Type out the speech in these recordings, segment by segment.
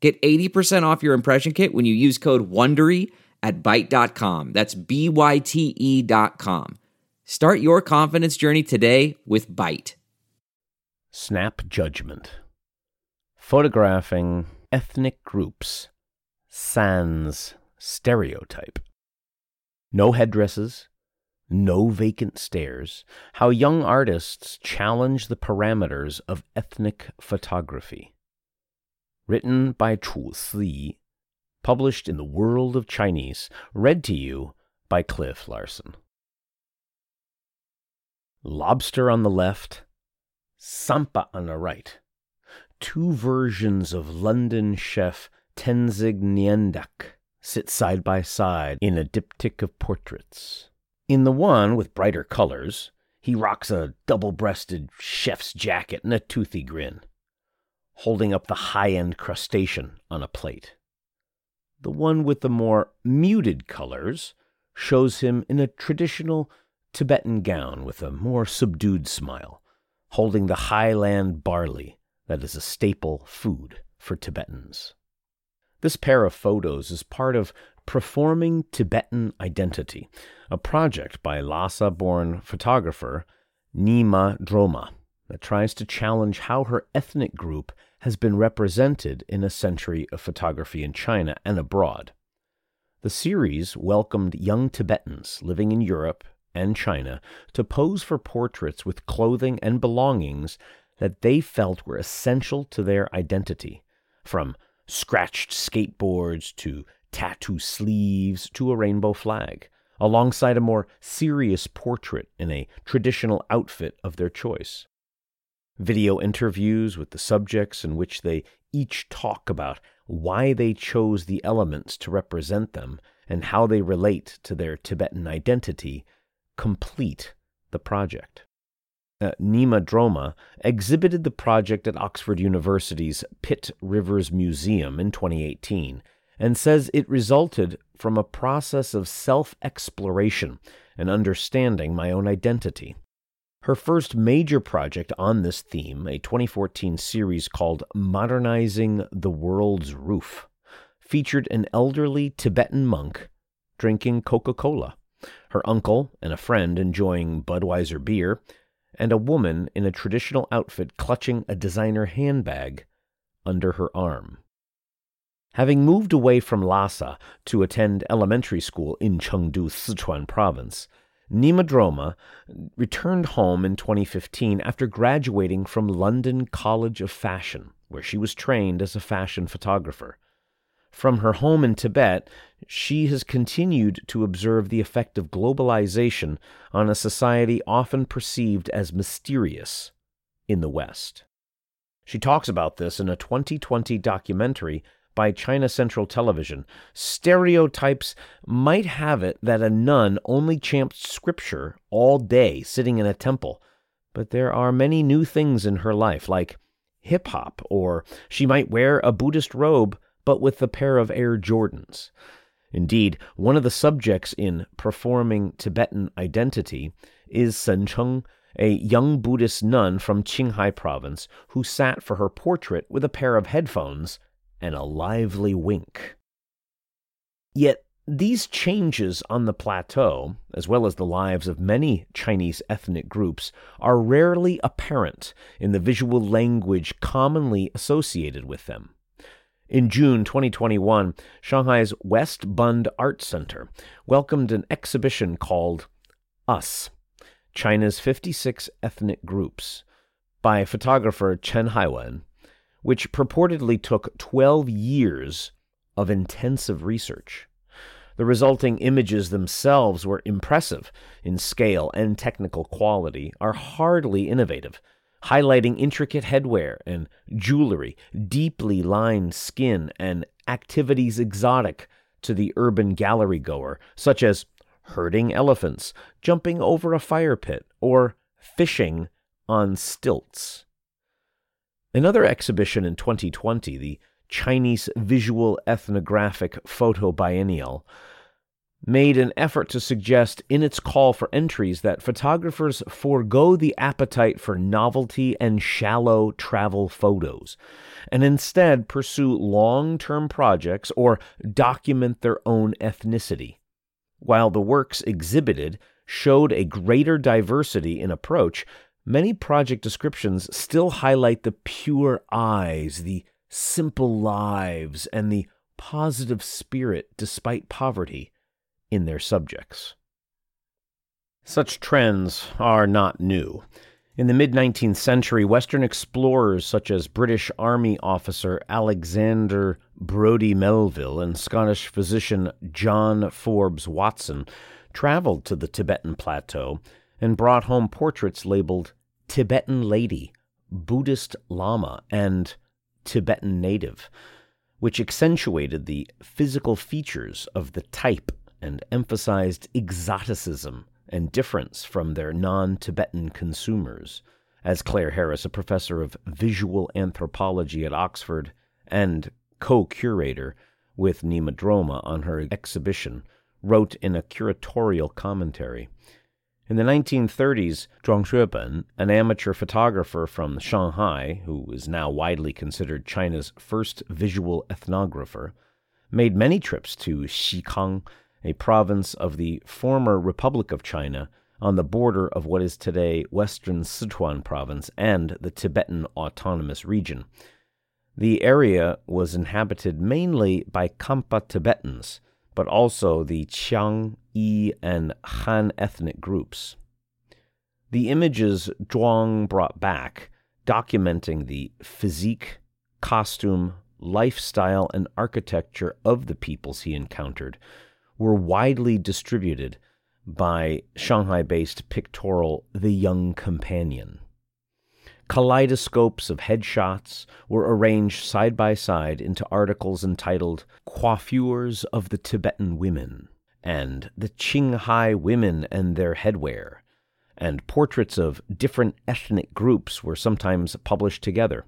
Get 80% off your impression kit when you use code WONDERY at Byte.com. That's B-Y-T-E dot com. Start your confidence journey today with Byte. Snap Judgment Photographing ethnic groups sans stereotype. No headdresses, no vacant stares. How young artists challenge the parameters of ethnic photography. Written by Chu Si, published in the World of Chinese, read to you by Cliff Larson. Lobster on the left, Tsampa on the right. Two versions of London chef Tenzing Nyendak sit side by side in a diptych of portraits. In the one with brighter colors, he rocks a double breasted chef's jacket and a toothy grin, holding up the high end crustacean on a plate. The one with the more muted colors shows him in a traditional Tibetan gown with a more subdued smile, holding the highland barley that is a staple food for Tibetans. This pair of photos is part of Performing Tibetan Identity, a project by Lhasa born photographer Nima Droma that tries to challenge how her ethnic group has been represented in a century of photography in China and abroad. The series welcomed young Tibetans living in Europe and China to pose for portraits with clothing and belongings that they felt were essential to their identity, from scratched skateboards to tattoo sleeves to a rainbow flag, alongside a more serious portrait in a traditional outfit of their choice. Video interviews with the subjects in which they each talk about why they chose the elements to represent them and how they relate to their Tibetan identity complete the project. Uh, Nyima Droma exhibited the project at Oxford University's Pitt Rivers Museum in 2018 and says it resulted from a process of self exploration and understanding my own identity. Her first major project on this theme, a 2014 series called Modernizing the World's Roof, featured an elderly Tibetan monk drinking Coca Cola, her uncle and a friend enjoying Budweiser beer, and a woman in a traditional outfit clutching a designer handbag under her arm. Having moved away from Lhasa to attend elementary school in Chengdu, Sichuan province, Nyima Droma returned home in 2015 after graduating from London College of Fashion, where she was trained as a fashion photographer. From her home in Tibet, she has continued to observe the effect of globalization on a society often perceived as mysterious in the West. She talks about this in a 2020 documentary by China Central Television, stereotypes might have it that a nun only chants scripture all day sitting in a temple, but there are many new things in her life, like hip hop, or she might wear a Buddhist robe but with a pair of Air Jordans. Indeed, one of the subjects in performing Tibetan identity is Sen Cheng, a young Buddhist nun from Qinghai province who sat for her portrait with a pair of headphones and a lively wink. Yet these changes on the plateau, as well as the lives of many Chinese ethnic groups, are rarely apparent in the visual language commonly associated with them. In June 2021, Shanghai's West Bund Art Center welcomed an exhibition called Us China's 56 Ethnic Groups by photographer Chen Haiwen which purportedly took 12 years of intensive research. The resulting images themselves were impressive in scale and technical quality, are hardly innovative, highlighting intricate headwear and jewelry, deeply lined skin, and activities exotic to the urban gallery goer, such as herding elephants, jumping over a fire pit, or fishing on stilts. Another exhibition in 2020, the Chinese Visual Ethnographic Photo Biennial, made an effort to suggest in its call for entries that photographers forego the appetite for novelty and shallow travel photos and instead pursue long term projects or document their own ethnicity. While the works exhibited showed a greater diversity in approach, many project descriptions still highlight the pure eyes, the simple lives, and the positive spirit despite poverty in their subjects. Such trends are not new. In the mid 19th century, Western explorers such as British Army officer Alexander Brodie Melville and Scottish physician John Forbes Watson traveled to the Tibetan plateau and brought home portraits labeled Tibetan Lady, Buddhist Lama, and Tibetan Native, which accentuated the physical features of the type and emphasized exoticism and difference from their non Tibetan consumers. As Clare Harris, a professor of visual anthropology at Oxford and co curator with Nima Droma on her exhibition, wrote in a curatorial commentary. In the 1930s, Zhuang Xueben, an amateur photographer from Shanghai, who is now widely considered China's first visual ethnographer, made many trips to Xikang a province of the former Republic of China on the border of what is today Western Sichuan province and the Tibetan Autonomous Region. The area was inhabited mainly by Khampa Tibetans, but also the Qiang, Yi, and Han ethnic groups. The images Zhuang brought back, documenting the physique, costume, lifestyle, and architecture of the peoples he encountered, were widely distributed by Shanghai based pictorial The Young Companion. Kaleidoscopes of headshots were arranged side by side into articles entitled Coiffures of the Tibetan Women and The Qinghai Women and Their Headwear, and portraits of different ethnic groups were sometimes published together.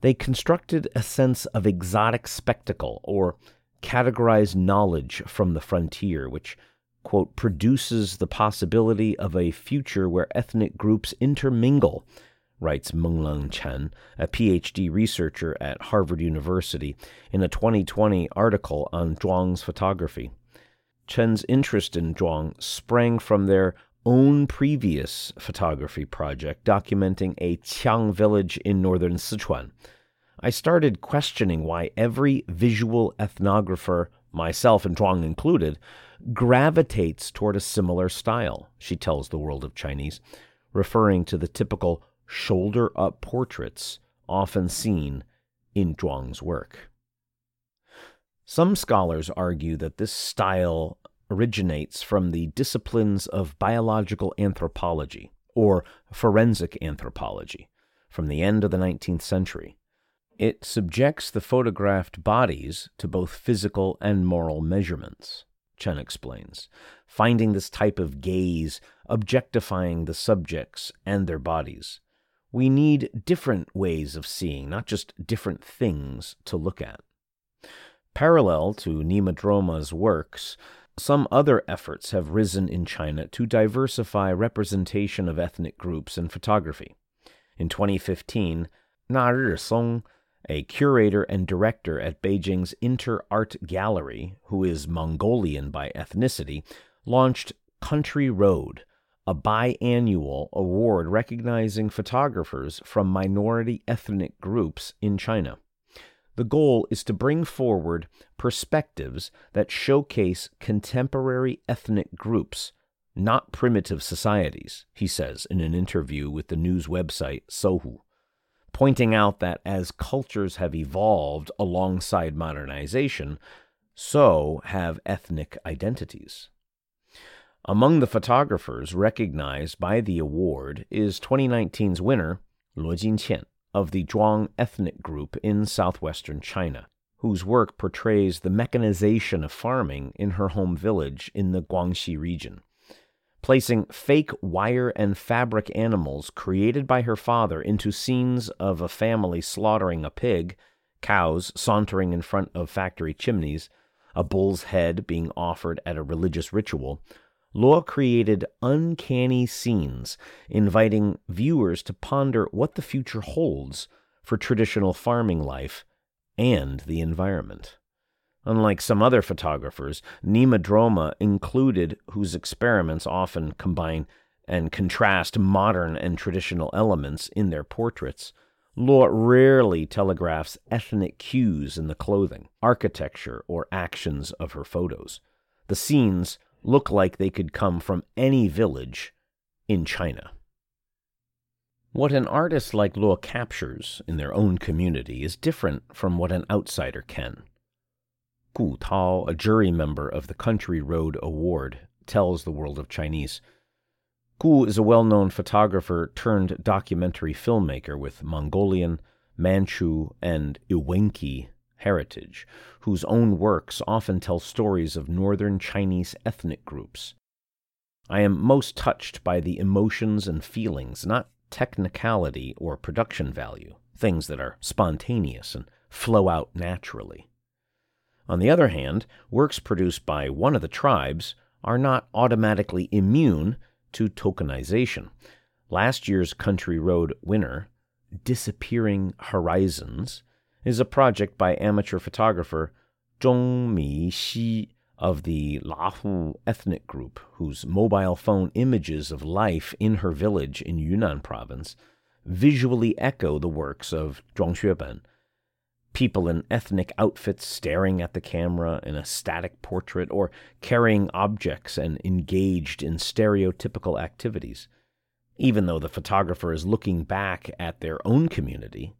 They constructed a sense of exotic spectacle or categorized knowledge from the frontier, which, quote, produces the possibility of a future where ethnic groups intermingle, writes Menglang Chen, a PhD researcher at Harvard University, in a 2020 article on Zhuang's photography. Chen's interest in Zhuang sprang from their own previous photography project documenting a Qiang village in northern Sichuan. I started questioning why every visual ethnographer, myself and Zhuang included, gravitates toward a similar style, she tells the world of Chinese, referring to the typical shoulder up portraits often seen in Zhuang's work. Some scholars argue that this style originates from the disciplines of biological anthropology or forensic anthropology from the end of the 19th century it subjects the photographed bodies to both physical and moral measurements, Chen explains, finding this type of gaze objectifying the subjects and their bodies. We need different ways of seeing, not just different things to look at. Parallel to Nima Droma's works, some other efforts have risen in China to diversify representation of ethnic groups in photography. In 2015, Na Song a curator and director at Beijing's Inter Art Gallery, who is Mongolian by ethnicity, launched Country Road, a biannual award recognizing photographers from minority ethnic groups in China. The goal is to bring forward perspectives that showcase contemporary ethnic groups, not primitive societies, he says in an interview with the news website Sohu pointing out that as cultures have evolved alongside modernization, so have ethnic identities. Among the photographers recognized by the award is 2019's winner, Luo Jinqian, of the Zhuang ethnic group in southwestern China. whose work portrays the mechanization of farming in her home village in the Guangxi region. Placing fake wire and fabric animals created by her father into scenes of a family slaughtering a pig, cows sauntering in front of factory chimneys, a bull's head being offered at a religious ritual, Luo created uncanny scenes, inviting viewers to ponder what the future holds for traditional farming life and the environment. Unlike some other photographers, Nima Droma included whose experiments often combine and contrast modern and traditional elements in their portraits, Luo rarely telegraphs ethnic cues in the clothing, architecture, or actions of her photos. The scenes look like they could come from any village in China. What an artist like Luo captures in their own community is different from what an outsider can. Gu Tao, a jury member of the Country Road Award, tells the world of Chinese. Gu is a well known photographer turned documentary filmmaker with Mongolian, Manchu, and Ewenki heritage, whose own works often tell stories of northern Chinese ethnic groups. I am most touched by the emotions and feelings, not technicality or production value, things that are spontaneous and flow out naturally. On the other hand, works produced by one of the tribes are not automatically immune to tokenization. Last year's Country Road winner, Disappearing Horizons, is a project by amateur photographer Zhong Mi Xi of the Lahu ethnic group, whose mobile phone images of life in her village in Yunnan province visually echo the works of Zhuang Xueben people in ethnic outfits staring at the camera in a static portrait or carrying objects and engaged in stereotypical activities. Even though the photographer is looking back at their own community,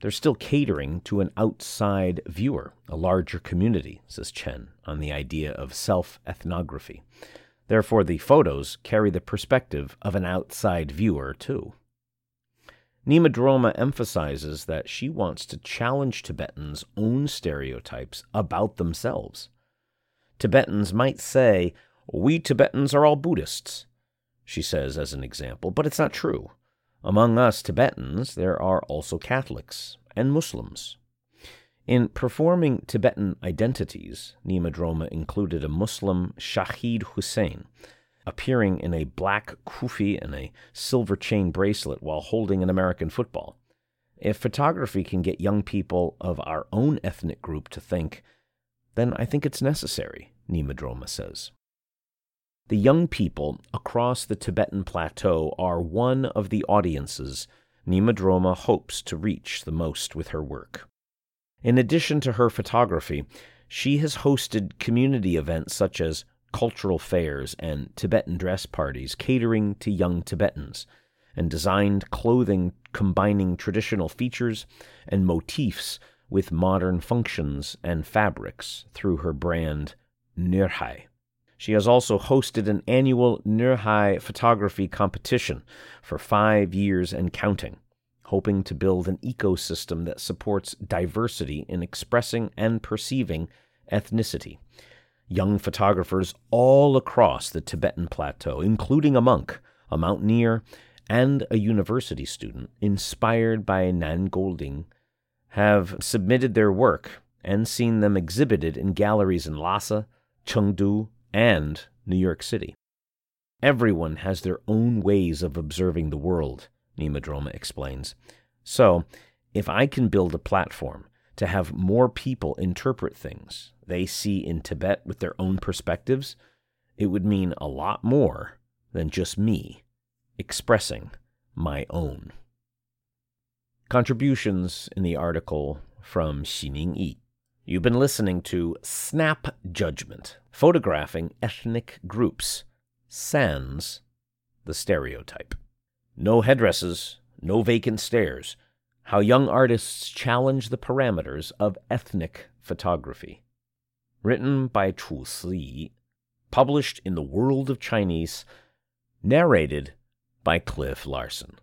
they're still catering to an outside viewer, a larger community, says Chen, on the idea of self ethnography. Therefore, the photos carry the perspective of an outside viewer, too. Nima Droma emphasizes that she wants to challenge Tibetans' own stereotypes about themselves. Tibetans might say, We Tibetans are all Buddhists, she says as an example, but it's not true. Among us Tibetans, there are also Catholics and Muslims. In performing Tibetan identities, Nima Droma included a Muslim Shahid Hussein, appearing in a black kufi and a silver chain bracelet while holding an American football. If photography can get young people of our own ethnic group to think, then I think it's necessary, Nima Droma says. The young people across the Tibetan plateau are one of the audiences Nima Droma hopes to reach the most with her work. In addition to her photography, she has hosted community events such as cultural fairs, and Tibetan dress parties catering to young Tibetans, and designed clothing combining traditional features and motifs with modern functions and fabrics through her brand Nurhai. She has also hosted an annual Nurhai photography competition for five years and counting, hoping to build an ecosystem that supports diversity in expressing and perceiving ethnicity. Young photographers all across the Tibetan plateau, including a monk, a mountaineer, and a university student inspired by Nan Goldin, have submitted their work and seen them exhibited in galleries in Lhasa, Chengdu, and New York City. Everyone has their own ways of observing the world, Nima Droma explains. So, if I can build a platform to have more people interpret things they see in Tibet with their own perspectives, it would mean a lot more than just me expressing my own. Contributions in the article from Xining Yi. You've been listening to Snap Judgment, photographing ethnic groups, sans the stereotype. No headdresses, no vacant stares. How young artists challenge the parameters of ethnic photography written by Chu Si, published in the World of Chinese, narrated by Cliff Larson.